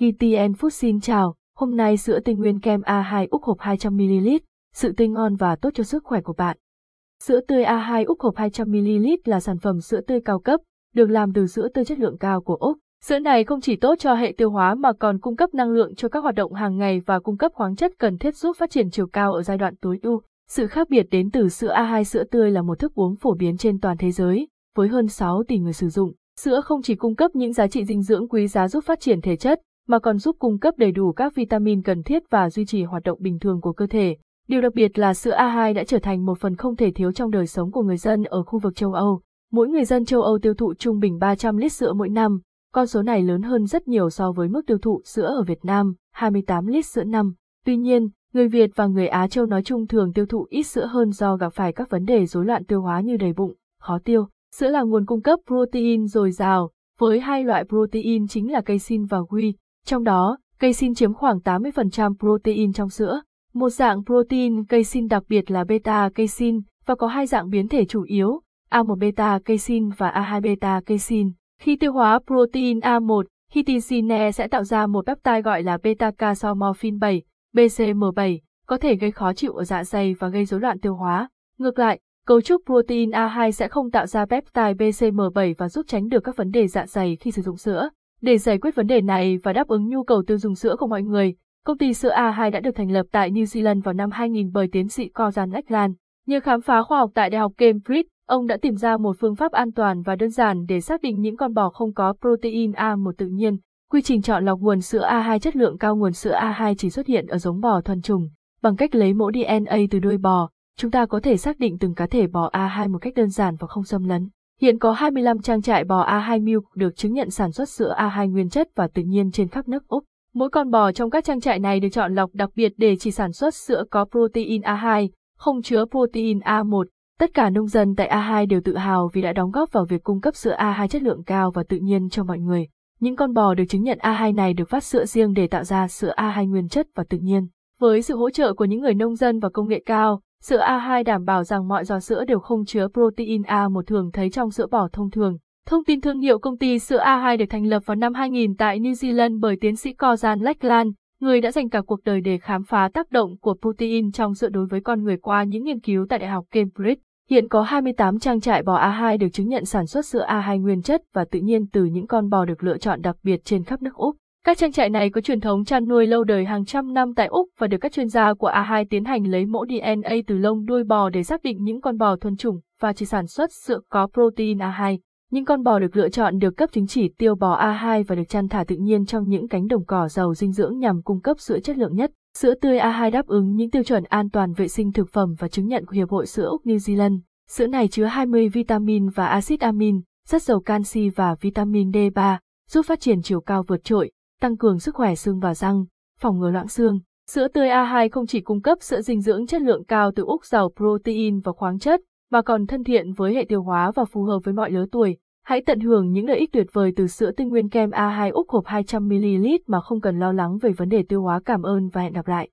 GTN Food xin chào, hôm nay sữa tinh nguyên kem A2 Úc hộp 200ml, sự tươi ngon và tốt cho sức khỏe của bạn. Sữa tươi A2 Úc hộp 200ml là sản phẩm sữa tươi cao cấp, được làm từ sữa tươi chất lượng cao của Úc. Sữa này không chỉ tốt cho hệ tiêu hóa mà còn cung cấp năng lượng cho các hoạt động hàng ngày và cung cấp khoáng chất cần thiết giúp phát triển chiều cao ở giai đoạn tối ưu. Sự khác biệt đến từ sữa A2 sữa tươi là một thức uống phổ biến trên toàn thế giới, với hơn 6 tỷ người sử dụng. Sữa không chỉ cung cấp những giá trị dinh dưỡng quý giá giúp phát triển thể chất, mà còn giúp cung cấp đầy đủ các vitamin cần thiết và duy trì hoạt động bình thường của cơ thể. Điều đặc biệt là sữa A2 đã trở thành một phần không thể thiếu trong đời sống của người dân ở khu vực châu Âu. Mỗi người dân châu Âu tiêu thụ trung bình 300 lít sữa mỗi năm, con số này lớn hơn rất nhiều so với mức tiêu thụ sữa ở Việt Nam, 28 lít sữa năm. Tuy nhiên, người Việt và người Á Châu nói chung thường tiêu thụ ít sữa hơn do gặp phải các vấn đề rối loạn tiêu hóa như đầy bụng, khó tiêu. Sữa là nguồn cung cấp protein dồi dào, với hai loại protein chính là casein và whey, trong đó, casein chiếm khoảng 80% protein trong sữa. Một dạng protein casein đặc biệt là beta casein và có hai dạng biến thể chủ yếu, A1 beta casein và A2 beta casein. Khi tiêu hóa protein A1, hitinsine sẽ tạo ra một peptide gọi là beta-casomorphin 7, BCM7, có thể gây khó chịu ở dạ dày và gây rối loạn tiêu hóa. Ngược lại, cấu trúc protein A2 sẽ không tạo ra peptide BCM7 và giúp tránh được các vấn đề dạ dày khi sử dụng sữa. Để giải quyết vấn đề này và đáp ứng nhu cầu tiêu dùng sữa của mọi người, công ty sữa A2 đã được thành lập tại New Zealand vào năm 2000 bởi tiến sĩ Corzan Eckland. Nhờ khám phá khoa học tại Đại học Cambridge, ông đã tìm ra một phương pháp an toàn và đơn giản để xác định những con bò không có protein A1 tự nhiên. Quy trình chọn lọc nguồn sữa A2 chất lượng cao nguồn sữa A2 chỉ xuất hiện ở giống bò thuần trùng. Bằng cách lấy mẫu DNA từ đuôi bò, chúng ta có thể xác định từng cá thể bò A2 một cách đơn giản và không xâm lấn. Hiện có 25 trang trại bò A2 Milk được chứng nhận sản xuất sữa A2 nguyên chất và tự nhiên trên khắp nước Úc. Mỗi con bò trong các trang trại này được chọn lọc đặc biệt để chỉ sản xuất sữa có protein A2, không chứa protein A1. Tất cả nông dân tại A2 đều tự hào vì đã đóng góp vào việc cung cấp sữa A2 chất lượng cao và tự nhiên cho mọi người. Những con bò được chứng nhận A2 này được phát sữa riêng để tạo ra sữa A2 nguyên chất và tự nhiên. Với sự hỗ trợ của những người nông dân và công nghệ cao, Sữa A2 đảm bảo rằng mọi giò sữa đều không chứa protein A1 thường thấy trong sữa bò thông thường. Thông tin thương hiệu công ty sữa A2 được thành lập vào năm 2000 tại New Zealand bởi tiến sĩ Corzan Lachlan, người đã dành cả cuộc đời để khám phá tác động của protein trong sữa đối với con người qua những nghiên cứu tại Đại học Cambridge. Hiện có 28 trang trại bò A2 được chứng nhận sản xuất sữa A2 nguyên chất và tự nhiên từ những con bò được lựa chọn đặc biệt trên khắp nước Úc. Các trang trại này có truyền thống chăn nuôi lâu đời hàng trăm năm tại Úc và được các chuyên gia của A2 tiến hành lấy mẫu DNA từ lông đuôi bò để xác định những con bò thuần chủng và chỉ sản xuất sữa có protein A2. Những con bò được lựa chọn được cấp chứng chỉ tiêu bò A2 và được chăn thả tự nhiên trong những cánh đồng cỏ giàu dinh dưỡng nhằm cung cấp sữa chất lượng nhất. Sữa tươi A2 đáp ứng những tiêu chuẩn an toàn vệ sinh thực phẩm và chứng nhận của Hiệp hội Sữa Úc New Zealand. Sữa này chứa 20 vitamin và axit amin, rất giàu canxi và vitamin D3, giúp phát triển chiều cao vượt trội, tăng cường sức khỏe xương và răng, phòng ngừa loãng xương. Sữa tươi A2 không chỉ cung cấp sữa dinh dưỡng chất lượng cao từ Úc giàu protein và khoáng chất, mà còn thân thiện với hệ tiêu hóa và phù hợp với mọi lứa tuổi. Hãy tận hưởng những lợi ích tuyệt vời từ sữa tinh nguyên kem A2 Úc hộp 200ml mà không cần lo lắng về vấn đề tiêu hóa. Cảm ơn và hẹn gặp lại.